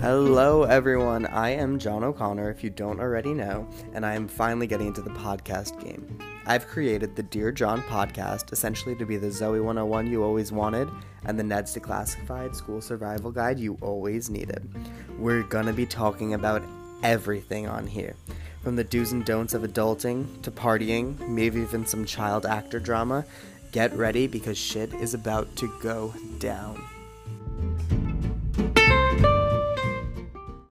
Hello, everyone. I am John O'Connor, if you don't already know, and I am finally getting into the podcast game. I've created the Dear John podcast essentially to be the Zoey 101 you always wanted and the Ned's Declassified School Survival Guide you always needed. We're gonna be talking about everything on here from the do's and don'ts of adulting to partying, maybe even some child actor drama. Get ready because shit is about to go down.